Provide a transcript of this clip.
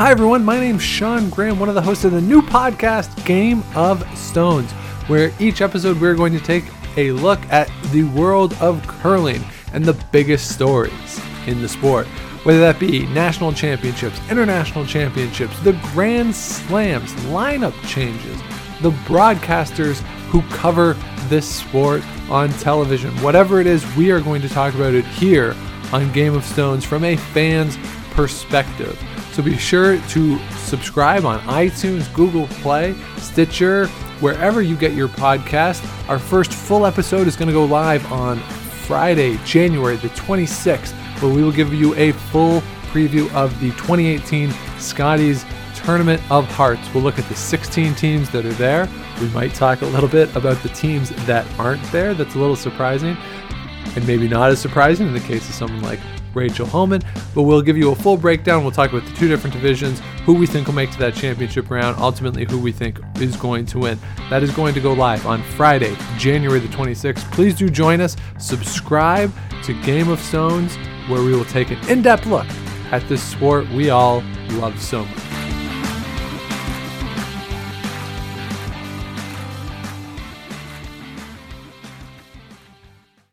Hi, everyone. My name's Sean Graham, one of the hosts of the new podcast, Game of Stones, where each episode we're going to take a look at the world of curling and the biggest stories in the sport. Whether that be national championships, international championships, the Grand Slams, lineup changes, the broadcasters who cover this sport on television. Whatever it is, we are going to talk about it here on Game of Stones from a fan's perspective. So be sure to subscribe on iTunes, Google Play, Stitcher, wherever you get your podcast. Our first full episode is going to go live on Friday, January the 26th, where we will give you a full preview of the 2018 Scotties Tournament of Hearts. We'll look at the 16 teams that are there. We might talk a little bit about the teams that aren't there. That's a little surprising, and maybe not as surprising in the case of someone like Rachel Homan, but we'll give you a full breakdown. We'll talk about the two different divisions, who we think will make to that championship round, ultimately who we think is going to win. That is going to go live on Friday, January the 26th. Please do join us. Subscribe to Game of Stones, where we will take an in depth look at this sport we all love so much.